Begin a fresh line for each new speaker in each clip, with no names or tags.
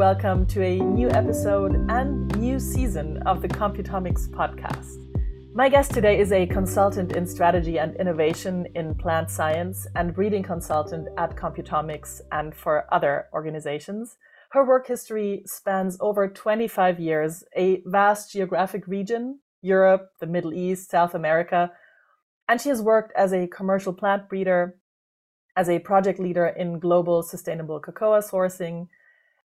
welcome to a new episode and new season of the Computomics podcast. My guest today is a consultant in strategy and innovation in plant science and breeding consultant at Computomics and for other organizations. Her work history spans over 25 years, a vast geographic region Europe, the Middle East, South America. And she has worked as a commercial plant breeder, as a project leader in global sustainable cocoa sourcing,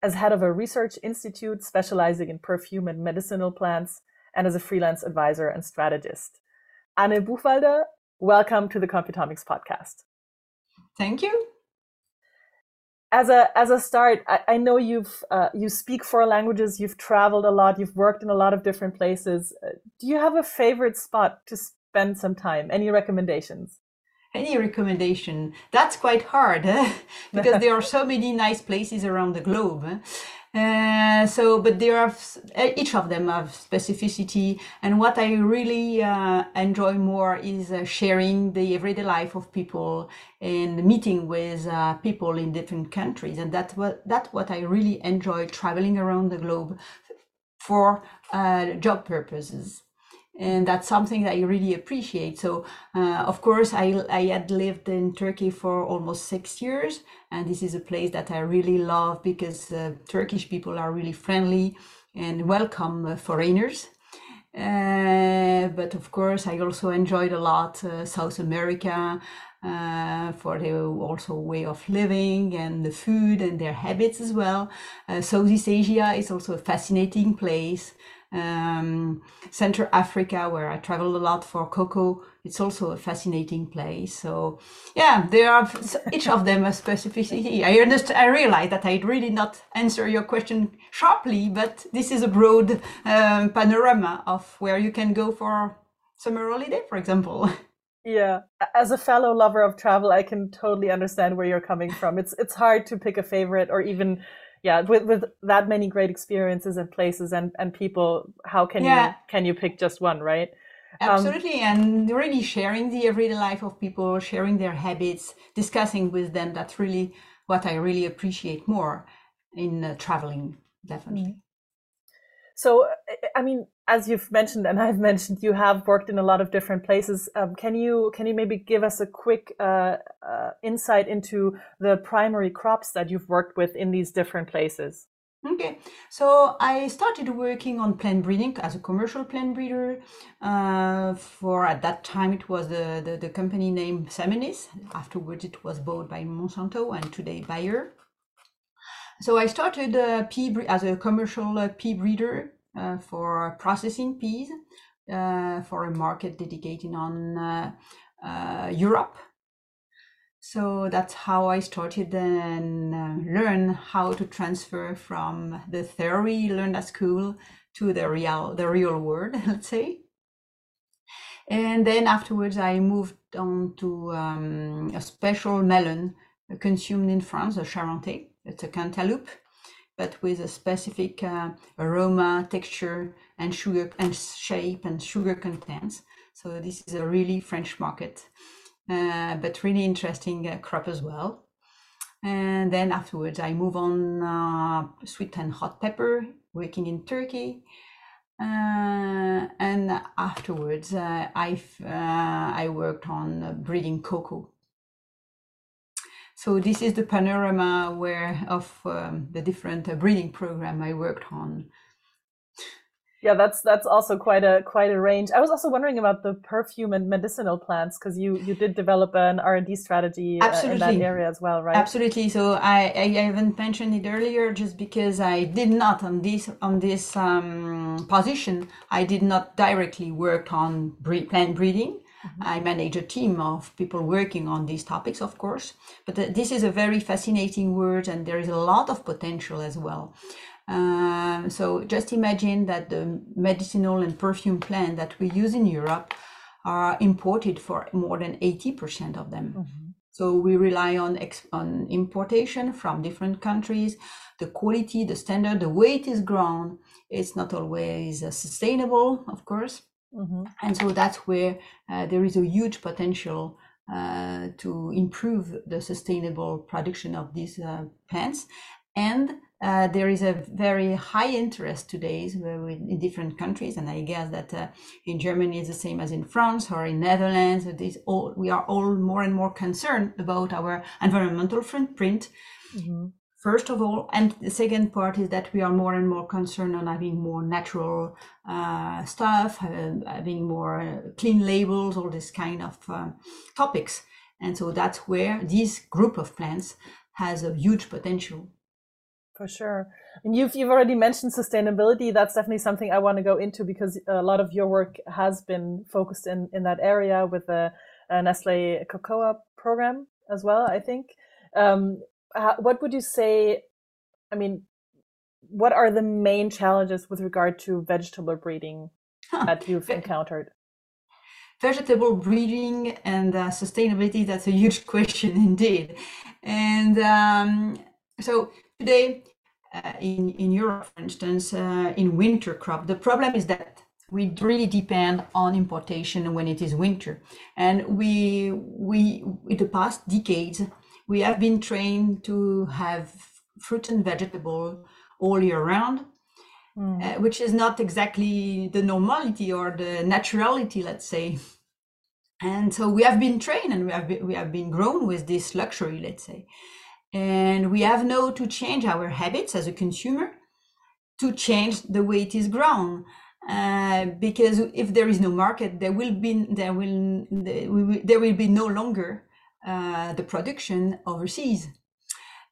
as head of a research institute specializing in perfume and medicinal plants, and as a freelance advisor and strategist. Anne Buchwalder, welcome to the Computomics podcast.
Thank you.
As a as a start, I, I know you've uh, you speak four languages. You've traveled a lot. You've worked in a lot of different places. Uh, do you have a favorite spot to spend some time? Any recommendations?
Any recommendation that's quite hard eh? because there are so many nice places around the globe eh? uh, so but there are each of them have specificity and what i really uh, enjoy more is uh, sharing the everyday life of people and meeting with uh, people in different countries and that's what that's what i really enjoy traveling around the globe for uh, job purposes and that's something that I really appreciate. So, uh, of course, I, I had lived in Turkey for almost six years, and this is a place that I really love because uh, Turkish people are really friendly and welcome uh, foreigners. Uh, but of course, I also enjoyed a lot uh, South America uh, for the also way of living and the food and their habits as well. Southeast Asia is also a fascinating place um, Central Africa, where I travel a lot for cocoa. It's also a fascinating place. So, yeah, there are each of them a specificity. I understand. I realize that I really not answer your question sharply, but this is a broad um, panorama of where you can go for summer holiday, for example.
Yeah, as a fellow lover of travel, I can totally understand where you're coming from. It's it's hard to pick a favorite or even yeah with with that many great experiences and places and and people how can yeah. you can you pick just one right
um, absolutely um, and really sharing the everyday life of people sharing their habits discussing with them that's really what i really appreciate more in uh, traveling definitely mm-hmm.
So, I mean, as you've mentioned and I've mentioned, you have worked in a lot of different places. Um, can you can you maybe give us a quick uh, uh, insight into the primary crops that you've worked with in these different places?
Okay, so I started working on plant breeding as a commercial plant breeder. Uh, for at that time, it was the, the, the company name Seminis. Afterwards, it was bought by Monsanto and today Bayer. So I started uh, pea as a commercial uh, pea breeder uh, for processing peas uh, for a market dedicated on uh, Europe. So that's how I started and learn how to transfer from the theory learned at school to the real the real world, let's say. And then afterwards, I moved on to um, a special melon consumed in France, the Charentais it's a cantaloupe, but with a specific uh, aroma, texture, and sugar and shape and sugar contents. So this is a really French market, uh, but really interesting uh, crop as well. And then afterwards, I move on uh, sweet and hot pepper, working in Turkey. Uh, and afterwards, uh, I I worked on breeding cocoa so this is the panorama where of um, the different uh, breeding program I worked on.
Yeah, that's that's also quite a quite a range. I was also wondering about the perfume and medicinal plants because you you did develop an R and D strategy uh, in that area as well, right?
Absolutely. So I, I haven't mentioned it earlier just because I did not on this on this um, position. I did not directly work on breed, plant breeding. Mm-hmm. I manage a team of people working on these topics, of course, but uh, this is a very fascinating word and there is a lot of potential as well. Um, so just imagine that the medicinal and perfume plant that we use in Europe are imported for more than 80% of them. Mm-hmm. So we rely on, ex- on importation from different countries. The quality, the standard, the way it is grown, it's not always uh, sustainable, of course. Mm-hmm. And so that's where uh, there is a huge potential uh, to improve the sustainable production of these uh, plants and uh, there is a very high interest today in different countries, and I guess that uh, in Germany it's the same as in France or in Netherlands. This all we are all more and more concerned about our environmental footprint. Mm-hmm. First of all, and the second part is that we are more and more concerned on having more natural uh, stuff, having more uh, clean labels, all this kind of um, topics. And so that's where this group of plants has a huge potential.
For sure. And you've you've already mentioned sustainability. That's definitely something I want to go into because a lot of your work has been focused in in that area with the uh, Nestle Cocoa program as well. I think. Um, how, what would you say? I mean, what are the main challenges with regard to vegetable breeding that you've encountered?
Vegetable breeding and uh, sustainability, that's a huge question indeed. And um, so Today, uh, in, in Europe, for instance, uh, in winter crop, the problem is that we really depend on importation when it is winter. And we, we, in the past decades, we have been trained to have fruit and vegetable all year round, mm. uh, which is not exactly the normality or the naturality, let's say. And so we have been trained and we have been, we have been grown with this luxury, let's say. And we have now to change our habits as a consumer to change the way it is grown. Uh, because if there is no market, there will be there will there will be no longer uh, the production overseas.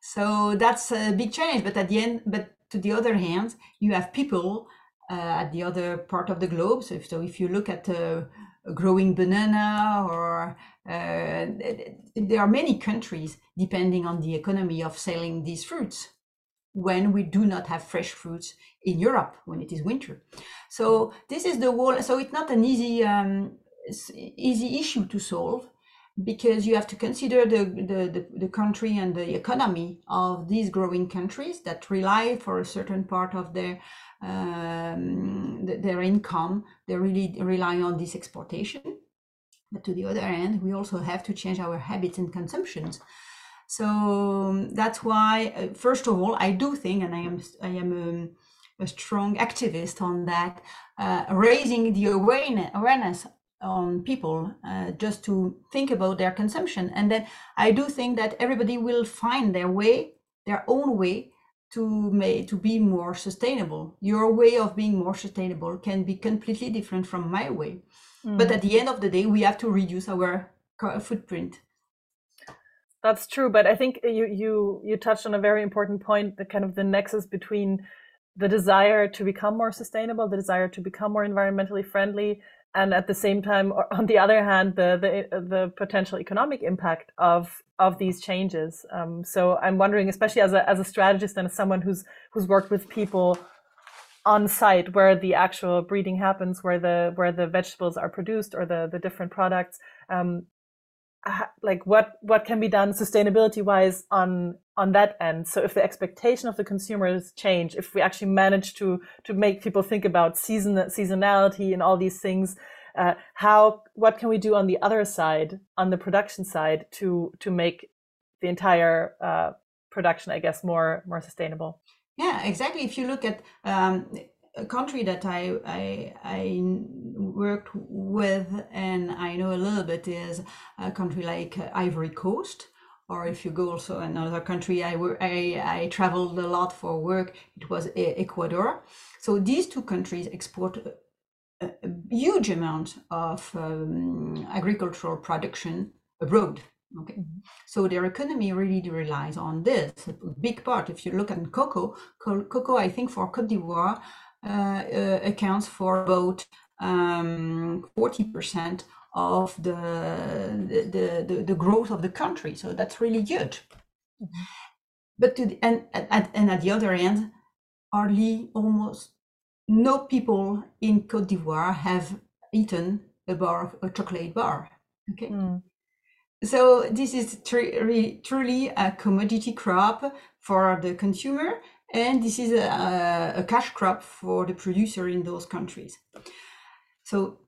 So that's a big challenge. But at the end, but to the other hand, you have people uh, at the other part of the globe. So if, so if you look at uh, growing banana or uh, there are many countries depending on the economy of selling these fruits when we do not have fresh fruits in Europe when it is winter. So this is the wall. So it's not an easy um, easy issue to solve because you have to consider the, the, the, the, country and the economy of these growing countries that rely for a certain part of their um, their income. They really rely on this exportation. But to the other end, we also have to change our habits and consumptions. So um, that's why, uh, first of all, I do think, and I am I am um, a strong activist on that, uh, raising the awareness awareness on people uh, just to think about their consumption, and then I do think that everybody will find their way, their own way to make to be more sustainable. Your way of being more sustainable can be completely different from my way. Mm. But at the end of the day, we have to reduce our footprint.
That's true, but I think you you you touched on a very important point, the kind of the nexus between the desire to become more sustainable, the desire to become more environmentally friendly, and at the same time, on the other hand, the the the potential economic impact of of these changes. Um, so I'm wondering, especially as a as a strategist and as someone who's who's worked with people on site where the actual breeding happens, where the where the vegetables are produced or the the different products. Um, like what what can be done sustainability wise on on that end so if the expectation of the consumers change if we actually manage to to make people think about season seasonality and all these things uh, how what can we do on the other side on the production side to to make the entire uh, production i guess more more sustainable
yeah, exactly. If you look at um, a country that I, I I worked with and I know a little bit is a country like Ivory Coast. Or if you go also another country, I, I I traveled a lot for work. It was Ecuador. So these two countries export a, a huge amount of um, agricultural production abroad. Okay, mm-hmm. so their economy really relies on this. A big part. If you look at cocoa, cocoa, I think for Cote d'Ivoire uh, uh, accounts for about um, forty um, percent of the the, the the growth of the country. So that's really good. Mm-hmm. But to the, and at, and at the other end, hardly almost no people in Cote d'Ivoire have eaten a bar, a chocolate bar. Okay. Mm. So this is tr- truly a commodity crop for the consumer, and this is a, a, cash crop for the producer in those countries. So,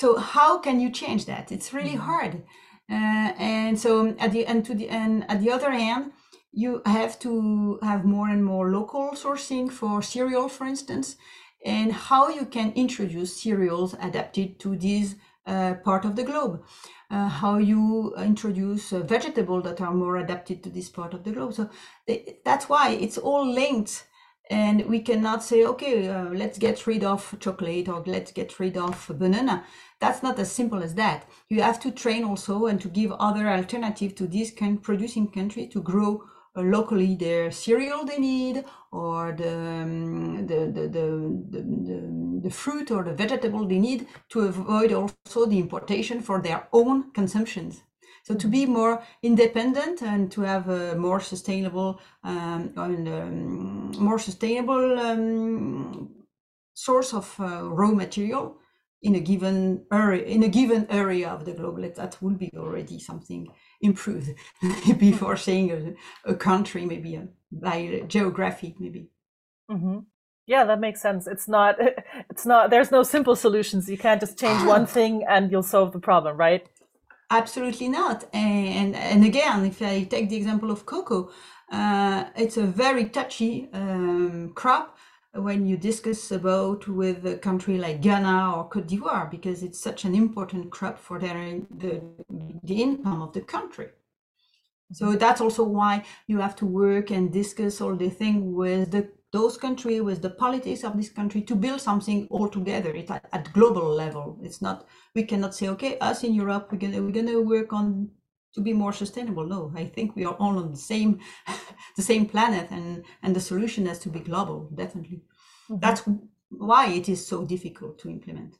so how can you change that? It's really mm-hmm. hard. Uh, and so at the and to the and at the other hand, you have to have more and more local sourcing for cereal, for instance, and how you can introduce cereals adapted to this uh, part of the globe. Uh, how you introduce uh, vegetables that are more adapted to this part of the globe. So that's why it's all linked. And we cannot say, okay, uh, let's get rid of chocolate or let's get rid of banana. That's not as simple as that. You have to train also and to give other alternative to this can producing country to grow locally their cereal they need or the, um, the, the, the, the, the, fruit or the vegetable they need to avoid also the importation for their own consumptions. So to be more independent and to have a more sustainable um, and um, more sustainable um, source of uh, raw material in a given area in a given area of the globe, that would be already something improved before saying a, a, country, maybe a, by geography, maybe.
Mm-hmm. Yeah, that makes sense. It's not. It's not. There's no simple solutions. You can't just change one thing and you'll solve the problem, right?
Absolutely not. And and again, if I take the example of cocoa, uh, it's a very touchy um, crop when you discuss about with a country like Ghana or Cote d'Ivoire because it's such an important crop for their the, the income of the country. So mm-hmm. that's also why you have to work and discuss all the thing with the those countries, with the politics of this country to build something all together. At, at global level. It's not we cannot say, okay, us in Europe, we're gonna we're gonna work on to be more sustainable. No, I think we are all on the same the same planet and and the solution has to be global, definitely. Mm-hmm. That's why it is so difficult to implement.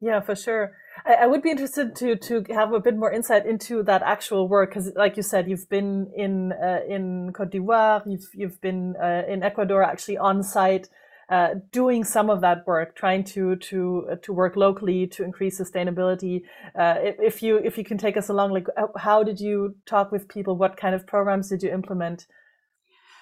Yeah, for sure. I, I, would be interested to to have a bit more insight into that actual work because, like you said, you've been in uh, in Cote d'Ivoire, you've you've been uh, in Ecuador, actually on site, uh, doing some of that work, trying to to uh, to work locally to increase sustainability. Uh, if, if, you if you can take us along, like how did you talk with people? What kind of programs did you implement?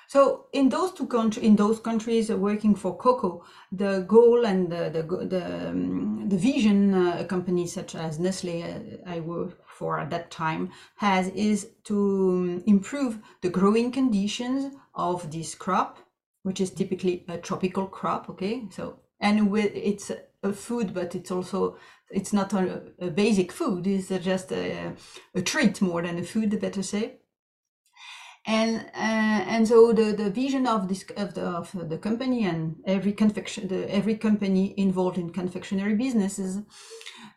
So in those two countries, in those countries working for cocoa, the goal and the the the, um, the vision uh, companies such as Nestle uh, I work for at that time has is to um, improve the growing conditions of this crop, which is typically a tropical crop. Okay, so and with it's a food, but it's also it's not a, a basic food. It's just a, a treat more than a food, better say and uh, and so the the vision of this of the of the company and every confection the every company involved in confectionery businesses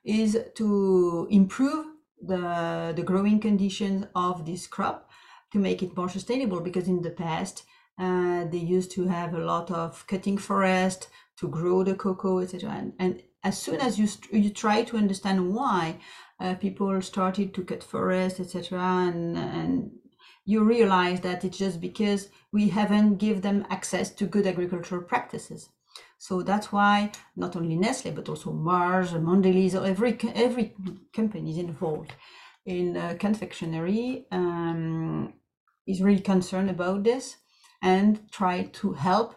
is to improve the the growing conditions of this crop to make it more sustainable because in the past uh, they used to have a lot of cutting forest to grow the cocoa etc and, and as soon as you you try to understand why uh, people started to cut forest etc and and you realize that it's just because we haven't give them access to good agricultural practices. So that's why not only Nestle but also Mars, Mondelez, every every company is involved in uh, confectionery um, is really concerned about this and try to help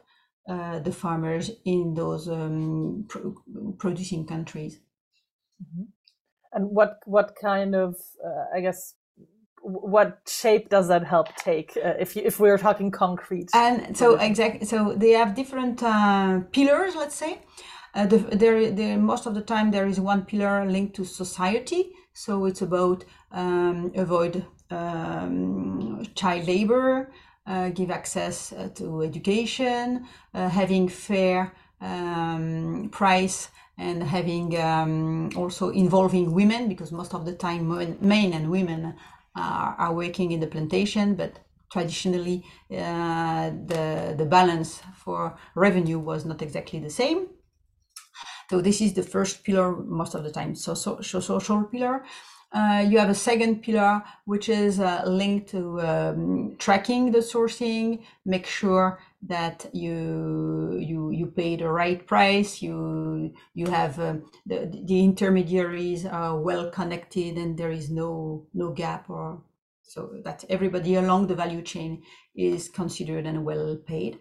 uh, the farmers in those um, pro producing countries.
Mm -hmm. And what what kind of uh, I guess what shape does that help take uh, if you, if we're talking concrete?
And so exactly so they have different uh, pillars let's say. Uh, the, there, there most of the time there is one pillar linked to society. So it's about um, avoid um, child labor uh, give access uh, to education uh, having fair um, price and having um, also involving women because most of the time men and women are, are working in the plantation, but traditionally uh, the, the balance for revenue was not exactly the same. So this is the first pillar most of the time, so, so, so social pillar. Uh, you have a second pillar which is uh, linked to um, tracking the sourcing, make sure that you you you pay the right price, you you have um, the the intermediaries are well connected and there is no no gap or so that everybody along the value chain is considered and well paid.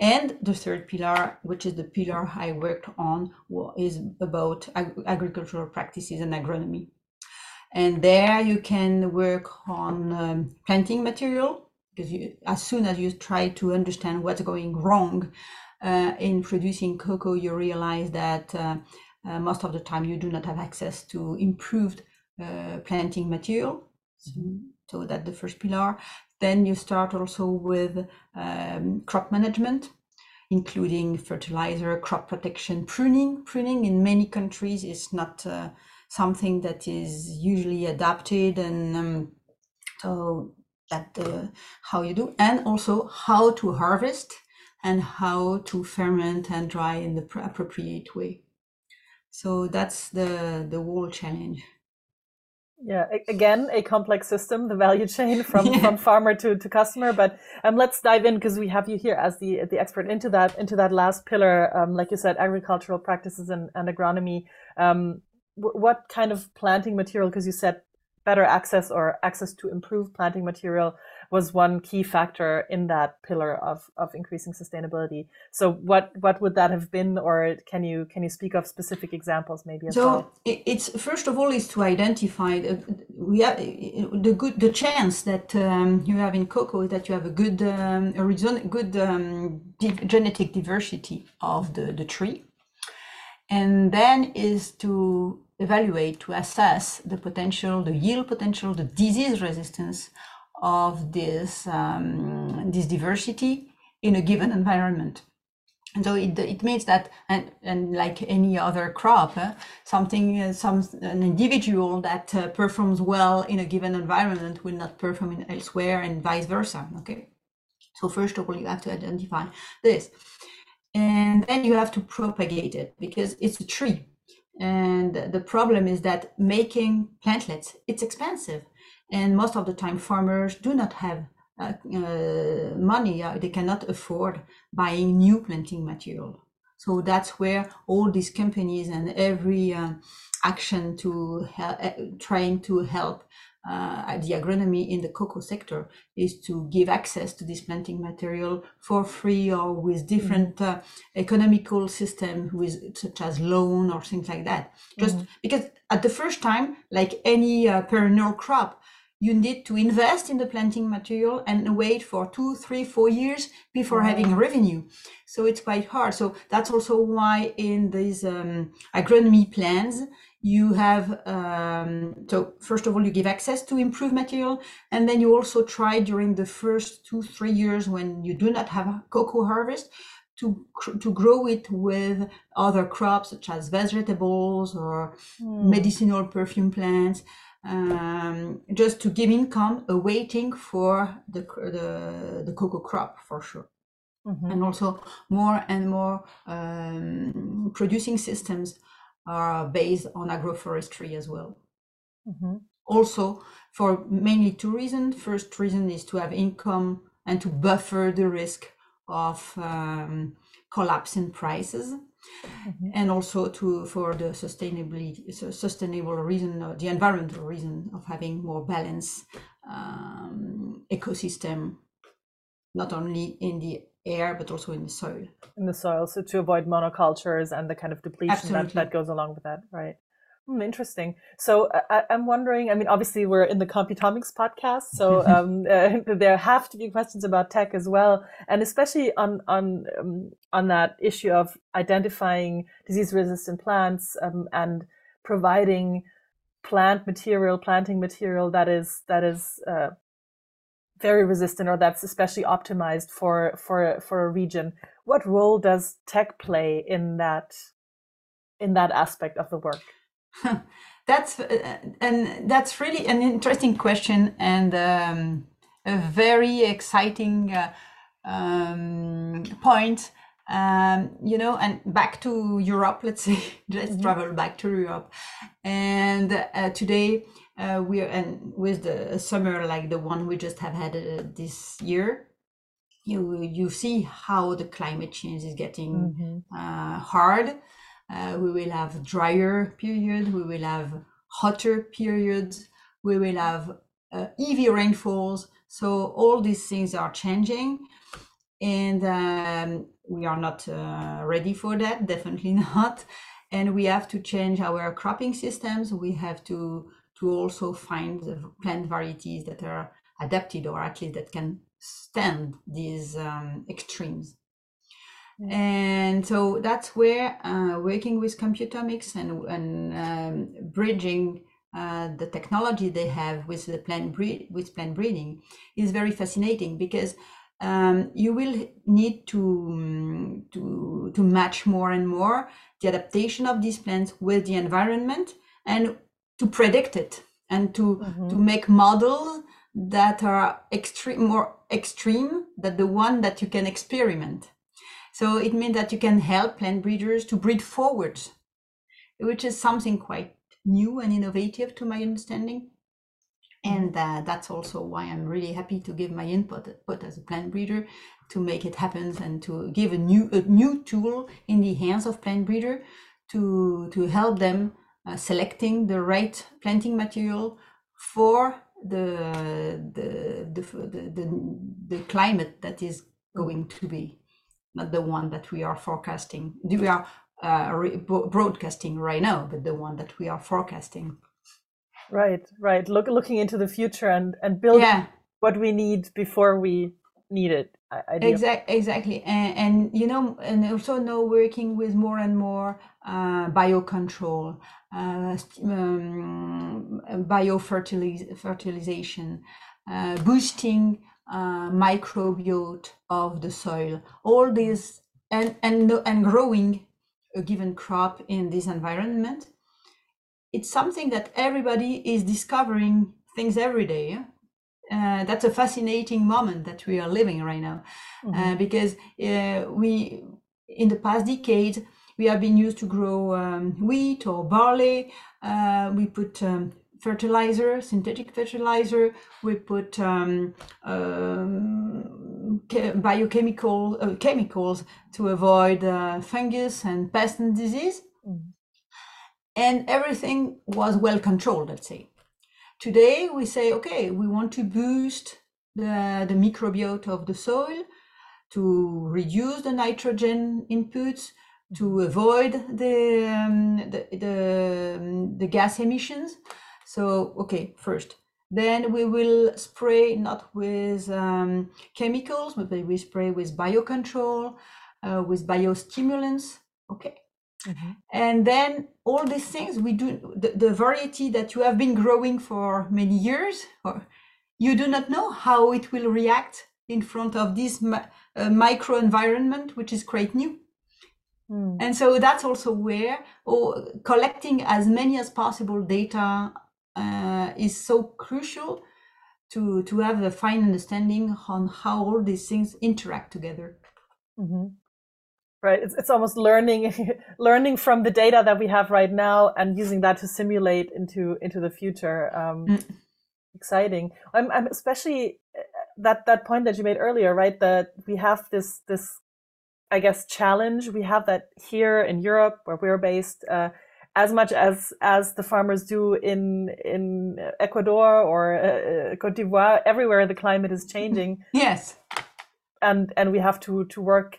And the third pillar, which is the pillar I worked on, is about ag agricultural practices and agronomy. And there you can work on um, planting material, because you, as soon as you try to understand what's going wrong uh, in producing cocoa, you realize that uh, uh, most of the time you do not have access to improved uh, planting material. Mm-hmm. So that's the first pillar. Then you start also with um, crop management, including fertilizer, crop protection, pruning. Pruning in many countries is not uh, something that is usually adapted, and um, so that uh, how you do, and also how to harvest and how to ferment and dry in the appropriate way. So that's the the whole challenge.
Yeah, again, a complex system, the value chain from, yeah. from farmer to, to customer. But um, let's dive in because we have you here as the the expert into that into that last pillar. Um, like you said, agricultural practices and, and agronomy. Um, what kind of planting material? Because you said better access or access to improved planting material was one key factor in that pillar of, of increasing sustainability. So what what would that have been, or can you can you speak of specific examples maybe as
so
well?
it's first of all is to identify we have the good the chance that um, you have in cocoa that you have a good um, a good um, genetic diversity of the, the tree, and then is to evaluate to assess the potential, the yield potential, the disease resistance of this um, this diversity in a given environment. And so it, it means that, and, and like any other crop, uh, something, uh, some an individual that uh, performs well in a given environment will not perform in elsewhere, and vice versa. Okay, so first of all, you have to identify this, and then you have to propagate it because it's a tree, and the problem is that making plantlets it's expensive. And most of the time farmers do not have uh, uh, money uh, they cannot afford buying new planting material. So that's where all these companies and every uh, action to uh, trying to help uh, the agronomy in the cocoa sector is to give access to this planting material for free or with different mm-hmm. uh, economical system with such as loan or things like that just mm-hmm. because at the first time like any uh, perennial crop you need to invest in the planting material and wait for two, three, four years before having revenue. So it's quite hard. So that's also why in these um, agronomy plans, you have, um, so first of all, you give access to improved material. And then you also try during the first two, three years when you do not have a cocoa harvest to, to grow it with other crops such as vegetables or mm. medicinal perfume plants um, just to give income awaiting for the, the, the cocoa crop for sure. Mm-hmm. And also more and more um, producing systems are based on agroforestry as well. Mm-hmm. Also, for mainly two reasons. First reason is to have income and to buffer the risk of um, collapse in prices mm-hmm. and also to for the sustainability sustainable reason or the environmental reason of having more balanced um, ecosystem not only in the air but also in the soil
in the soil so to avoid monocultures and the kind of depletion that, that goes along with that right Hmm, interesting. So I, am wondering. I mean, obviously, we're in the Computomics podcast, so um, uh, there have to be questions about tech as well, and especially on on um, on that issue of identifying disease-resistant plants um, and providing plant material, planting material that is that is uh, very resistant or that's especially optimized for for for a region. What role does tech play in that in that aspect of the work?
that's uh, and that's really an interesting question and um, a very exciting uh, um, point. Um, you know, and back to Europe. Let's say, let's mm-hmm. travel back to Europe. And uh, today uh, we're and with the summer like the one we just have had uh, this year, you you see how the climate change is getting mm-hmm. Uh, hard uh, we will have drier period. We will have hotter periods. We will have uh, heavy rainfalls. So all these things are changing, and um, we are not uh, ready for that. Definitely not. And we have to change our cropping systems. We have to to also find the plant varieties that are adapted or at least that can stand these um, extremes. And so that's where uh, working with computomics and, and um, bridging uh, the technology they have with the plant breed, with plant breeding is very fascinating because um, you will need to, um, to, to match more and more the adaptation of these plants with the environment and to predict it and to, mm-hmm. to make models that are extreme, more extreme than the one that you can experiment. So it means that you can help plant breeders to breed forward, which is something quite new and innovative to my understanding. And uh, that's also why I'm really happy to give my input, input as a plant breeder to make it happen and to give a new a new tool in the hands of plant breeder to to help them uh, selecting the right planting material for the the, the the, the the climate that is going to be not the one that we are forecasting. We are uh, broadcasting right now but the one that we are forecasting.
Right right. Look looking into the future and and building yeah. what we need before we need it
exactly exactly. And, and, you know and also now working with more and more uh, biocontrol uh, um, biofertilization uh, boosting uh, microbiota of the soil. All these and and and growing a given crop in this environment it's something that everybody is discovering things every day uh, that's a fascinating moment that we are living right now. Mm-hmm. uh, because uh, we in the past decade we have been used to grow um, wheat or barley. Uh, we put um, fertilizer synthetic fertilizer. We put um, um biochemical uh, chemicals to avoid uh, fungus and pest and disease. Mm-hmm. and everything was well controlled let's say Today we say, okay, we want to boost the, the microbiota of the soil to reduce the nitrogen inputs, to avoid the, um, the, the, um, the gas emissions. So, okay, first, then we will spray not with um, chemicals, but we spray with biocontrol, uh, with biostimulants. Okay, Mm-hmm. And then all these things we do the, the, variety that you have been growing for many years, or you do not know how it will react in front of this uh, micro environment, which is quite new. Mm. And so that's also where oh, collecting as many as possible data uh, is so crucial to to have a fine understanding on how all these things interact together.
Mm-hmm right? It's, it's almost learning learning from the data that we have right now and using that to simulate into into the future um, mm. exciting. I'm, I'm especially uh, that that point that you made earlier right that we have this this i guess challenge. We have that here in europe where we're based uh, as much as as the farmers do in in ecuador or uh, uh cote d'ivoire everywhere the climate is changing.
Yes.
And and we have to to work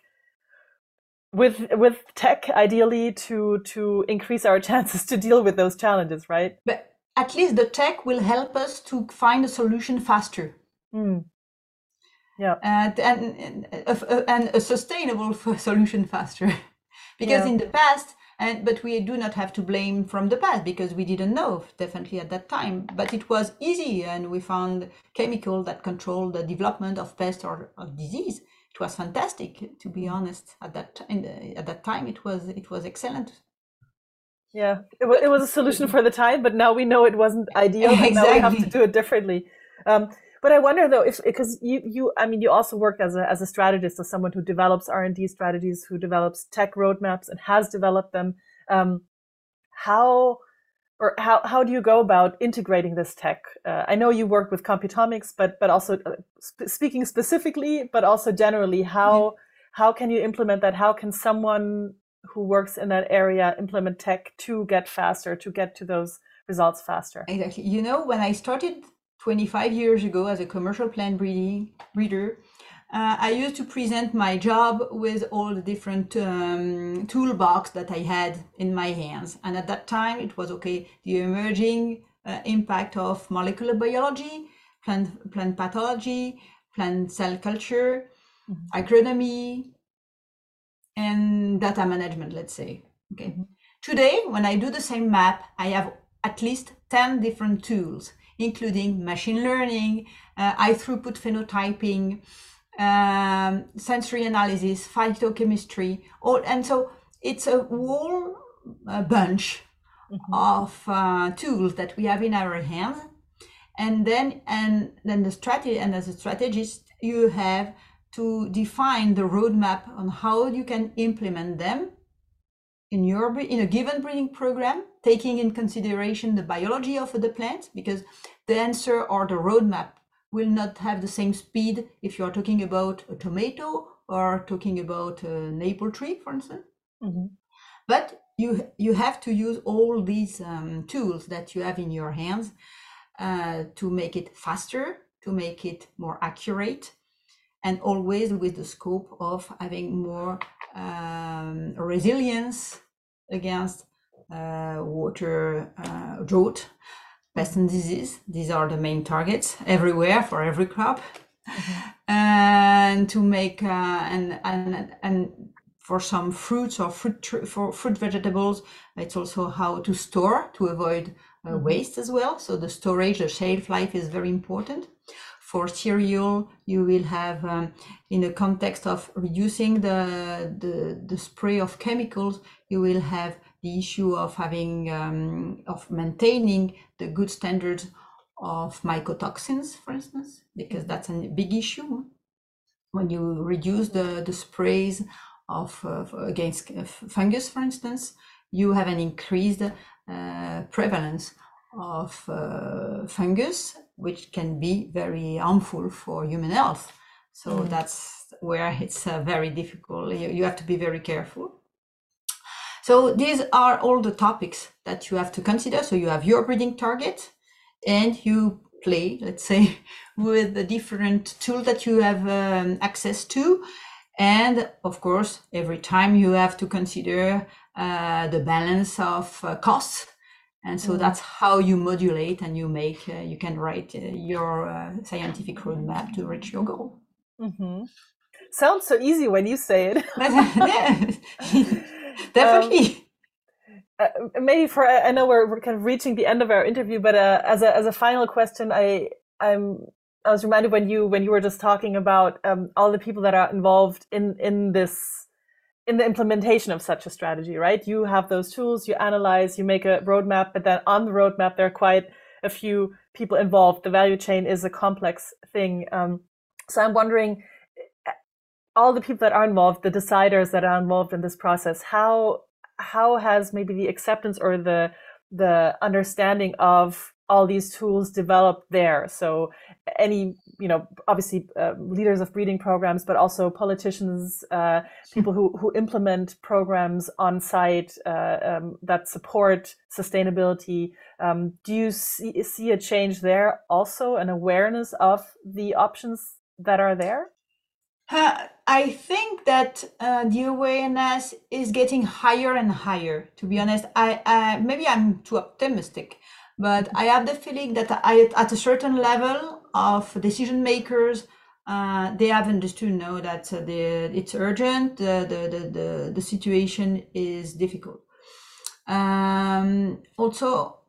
with with tech ideally to to increase our chances to deal with those challenges right?
But at least the tech will help us to find a solution faster.
Mm. yeah.
And and, and a sustainable solution faster. Because yeah. in the past and but we do not have to blame from the past because we didn't know definitely at that time. But it was easy and we found chemical that control the development of pest or, or disease was fantastic to be honest at that the, at that time it was it was excellent.
Yeah it, was, it was a solution for the time but now we know it wasn't ideal exactly. now we have to do it differently. Um, but i wonder though if because you you i mean you also work as a as a strategist as someone who develops r&d strategies who develops tech roadmaps and has developed them. Um, how or how, how do you go about integrating this tech? Uh, I know you work with computomics, but but also uh, sp- speaking specifically, but also generally, how yeah. how can you implement that? How can someone who works in that area implement tech to get faster, to get to those results faster?
Exactly. You know, when I started 25 years ago as a commercial plant breeding breeder, uh, I used to present my job with all the different um, toolbox that I had in my hands. And at that time, it was okay, the emerging uh, impact of molecular biology, plant, plant pathology, plant cell culture, mm-hmm. agronomy, and data management, let's say. Okay. Mm-hmm. Today, when I do the same map, I have at least 10 different tools, including machine learning, uh, high throughput phenotyping, um, sensory analysis, phytochemistry, all, and so it's a whole uh, bunch mm-hmm. of uh, tools that we have in our hands. And then, and then the strategy, and as a strategist, you have to define the roadmap on how you can implement them in your in a given breeding program, taking in consideration the biology of the plant, because the answer or the roadmap will not have the same speed if you're talking about a tomato or talking about an apple tree, for instance. Mm-hmm. But you you have to use all these um, tools that you have in your hands uh, to make it faster, to make it more accurate, and always with the scope of having more um, resilience against uh, water uh, drought, pest and disease. These are the main targets everywhere for every crop. Mm-hmm. And to make uh, and and and for some fruits or fruit for fruit vegetables, it's also how to store to avoid uh, mm-hmm. waste as well. So the storage, the shelf life is very important for cereal, you will have, um, in the context of reducing the, the, the, spray of chemicals, you will have the issue of having, um, of maintaining the good standards of mycotoxins, for instance, because that's a big issue. When you reduce the, the sprays of uh, against fungus, for instance, you have an increased uh, prevalence of uh, fungus, which can be very harmful for human health. So mm. that's where it's uh, very difficult. You, you have to be very careful. So these are all the topics that you have to consider. So you have your breeding target and you play, let's say, with the different tools that you have um, access to. And of course, every time you have to consider uh, the balance of uh, costs and so mm. that's how you modulate and you make uh, you can write uh, your uh, scientific roadmap to reach your goal
mm-hmm. sounds so easy when you say it
definitely
um, uh, maybe for i know we're, we're kind of reaching the end of our interview but uh, as a as a final question i i'm i was reminded when you when you were just talking about um, all the people that are involved in in this in the implementation of such a strategy, right? You have those tools, you analyze, you make a roadmap, but then on the roadmap, there are quite a few people involved. The value chain is a complex thing. Um, so I'm wondering, all the people that are involved, the deciders that are involved in this process, how how has maybe the acceptance or the the understanding of all these tools developed there. So any, you know, obviously uh, leaders of breeding programs, but also politicians, uh, people who, who implement programs on site uh, um, that support sustainability. Um, do you see, see a change there also, an awareness of the options that are there?
Uh, I think that uh, the awareness is getting higher and higher. To be honest, I, I maybe I'm too optimistic, but I have the feeling that I, at a certain level of decision makers, uh, they have understood now that uh, the, it's urgent, the, the, the, the, the situation is difficult. Um, also,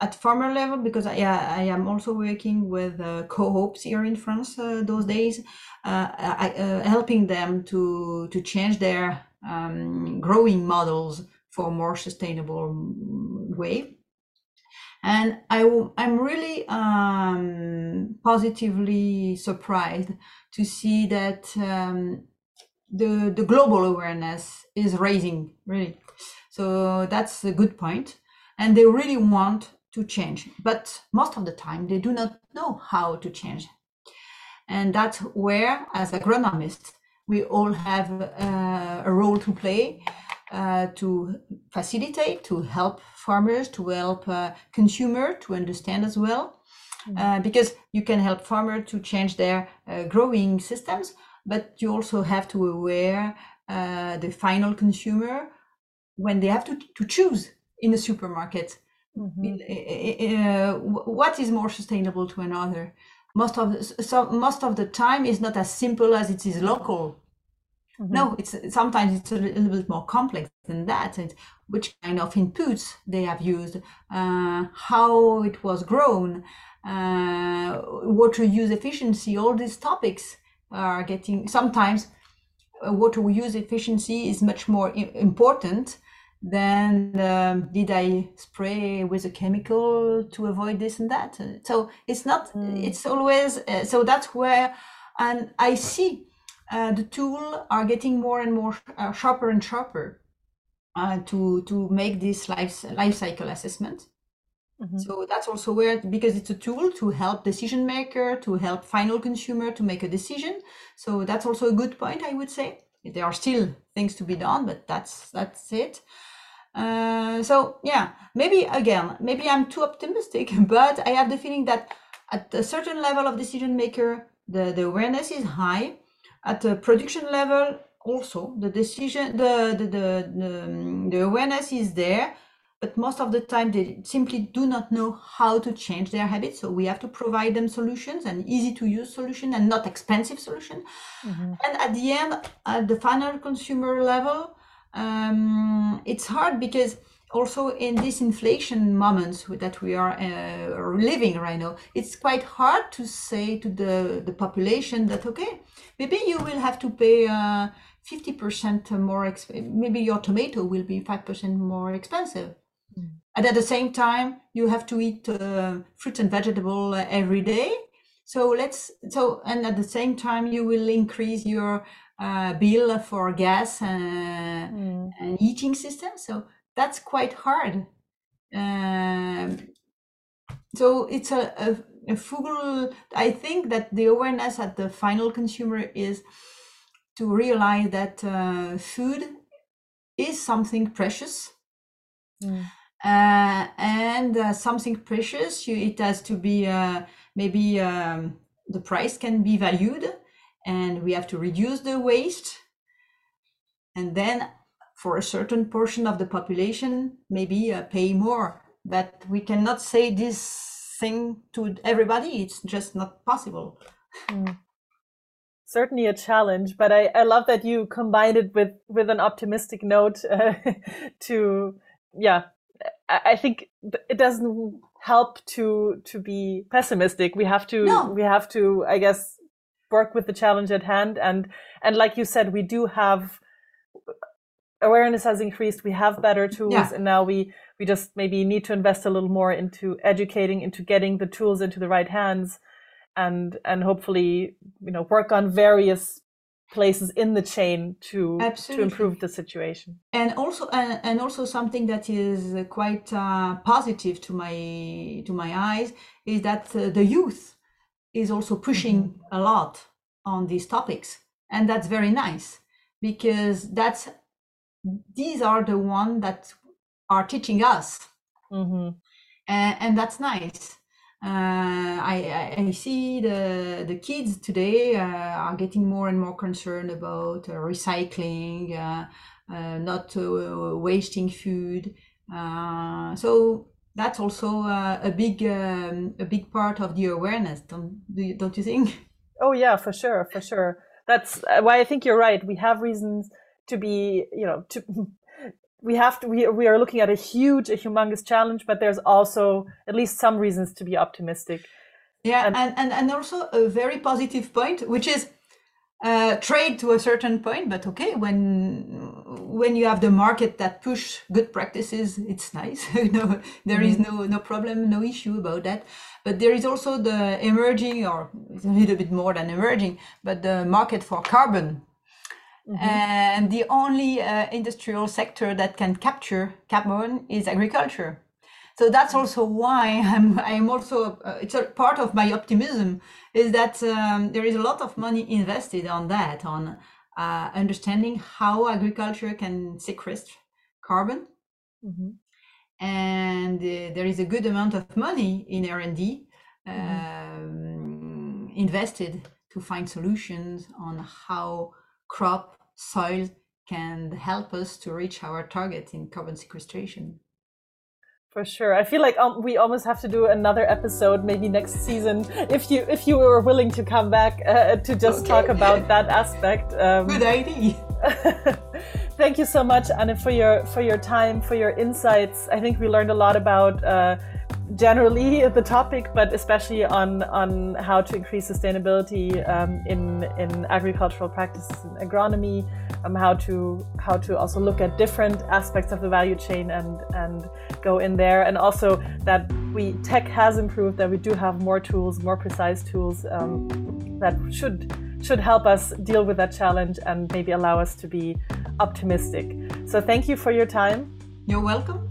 at farmer level, because I, I am also working with uh, co-ops here in France uh, those days, uh, I, uh, helping them to, to change their um, growing models for more sustainable way and I, I'm really um, positively surprised to see that um, the, the global awareness is raising, really. So that's a good point. And they really want to change. But most of the time, they do not know how to change. And that's where, as agronomists, we all have uh, a role to play uh, to facilitate, to help farmers, to help uh, consumer to understand as well. Mm-hmm. Uh, because you can help farmer to change their uh, growing systems, but you also have to aware uh, the final consumer when they have to, to choose in the supermarket. Mm-hmm. Uh, what is more sustainable to another? most of the, so most of the time is not as simple as it is local. Mm-hmm. No, it's sometimes it's a little bit more complex than that. It's which kind of inputs they have used, uh, how it was grown, uh, water use efficiency. All these topics are getting sometimes uh, water use efficiency is much more important than um, did I spray with a chemical to avoid this and that. So it's not. Mm. It's always uh, so that's where, and I see uh, the tool are getting more and more uh, sharper and sharper uh, to to make this life life cycle assessment. Mm-hmm. So that's also where because it's a tool to help decision maker to help final consumer to make a decision. So that's also a good point, I would say. There are still things to be done, but that's that's it. Uh, so yeah, maybe again, maybe I'm too optimistic, but I have the feeling that at a certain level of decision maker, the, the awareness is high at the production level also the decision the the, the, the, um, the awareness is there but most of the time they simply do not know how to change their habits. So we have to provide them solutions and easy to use solution and not expensive solution. Mm-hmm. and at the end at the final consumer level um, it's hard because also in these inflation moments that we are uh, living right now it's quite hard to say to the the population that okay maybe you will have to pay uh, 50% more exp- maybe your tomato will be 5% more expensive mm. and at the same time you have to eat uh, fruit and vegetable uh, every day so let's so and at the same time you will increase your uh, bill for gas mm. and heating system so that's quite hard. Um, so it's a, a, a I think that the awareness at the final consumer is to realize that uh, food is something precious. Mm. Uh, and uh, something precious, you, it has to be uh, maybe um, the price can be valued and we have to reduce the waste. And then for a certain portion of the population, maybe uh, pay more. But we cannot say this thing to everybody. It's just not possible. Mm.
Certainly a challenge, but I, I love that you combined it with with an optimistic note uh, to yeah. I, think it doesn't help to to be pessimistic. We have to no. we have to I guess work with the challenge at hand and and like you said, we do have awareness has increased we have better tools yeah. and now we we just maybe need to invest a little more into educating into getting the tools into the right hands and and hopefully you know work on various places in the chain to Absolutely. to improve the situation
and also uh, and also something that is quite uh, positive to my to my eyes is that uh, the youth is also pushing mm-hmm. a lot on these topics and that's very nice because that's these are the ones that are teaching us mm-hmm. and, and, that's nice uh, I, I, see the the kids today uh, are getting more and more concerned about uh, recycling, uh, uh, not uh, wasting food. so that's also a big um, a big part of the awareness, don't don't you think?
Oh yeah, for sure, for sure. That's why I think you're right. We have reasons to be, you know, to we have to we, we are looking at a huge a humongous challenge but there's also at least some reasons to be optimistic.
Yeah and and, and, and also a very positive point which is uh, trade to a certain point but okay when when you have the market that push good practices it's nice. You know there mm-hmm. is no no problem no issue about that. But there is also the emerging or a little bit more than emerging but the market for carbon Mm-hmm. And the only uh, industrial sector that can capture carbon is agriculture. So that's mm-hmm. also why I'm, I'm also, uh, it's a part of my optimism is that um, there is a lot of money invested on that, on uh, understanding how agriculture can sequester carbon. Mm-hmm. And uh, there is a good amount of money in R&D mm-hmm. um, invested to find solutions on how crop soil can help us to reach our target in carbon sequestration.
For sure, I feel like um, we almost have to do another episode, maybe next season, if you if you were willing to come back uh, to just okay. talk about that aspect.
Um, Good idea.
Thank you so much, Anne, for your for your time, for your insights. I think we learned a lot about. Uh, generally the topic, but especially on on how to increase sustainability um, in in agricultural practices and agronomy, um, how to how to also look at different aspects of the value chain and and go in there, and also that we tech has improved, that we do have more tools, more precise tools um, that should should help us deal with that challenge and maybe allow us to be optimistic. So thank you for your time.
You're welcome.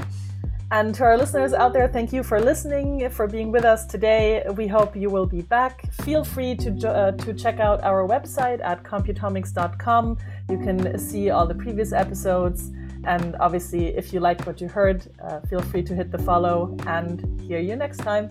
And to our listeners out there, thank you for listening, for being with us today. We hope you will be back. Feel free to, uh, to check out our website at computomics.com. You can see all the previous episodes. And obviously, if you liked what you heard, uh, feel free to hit the follow and hear you next time.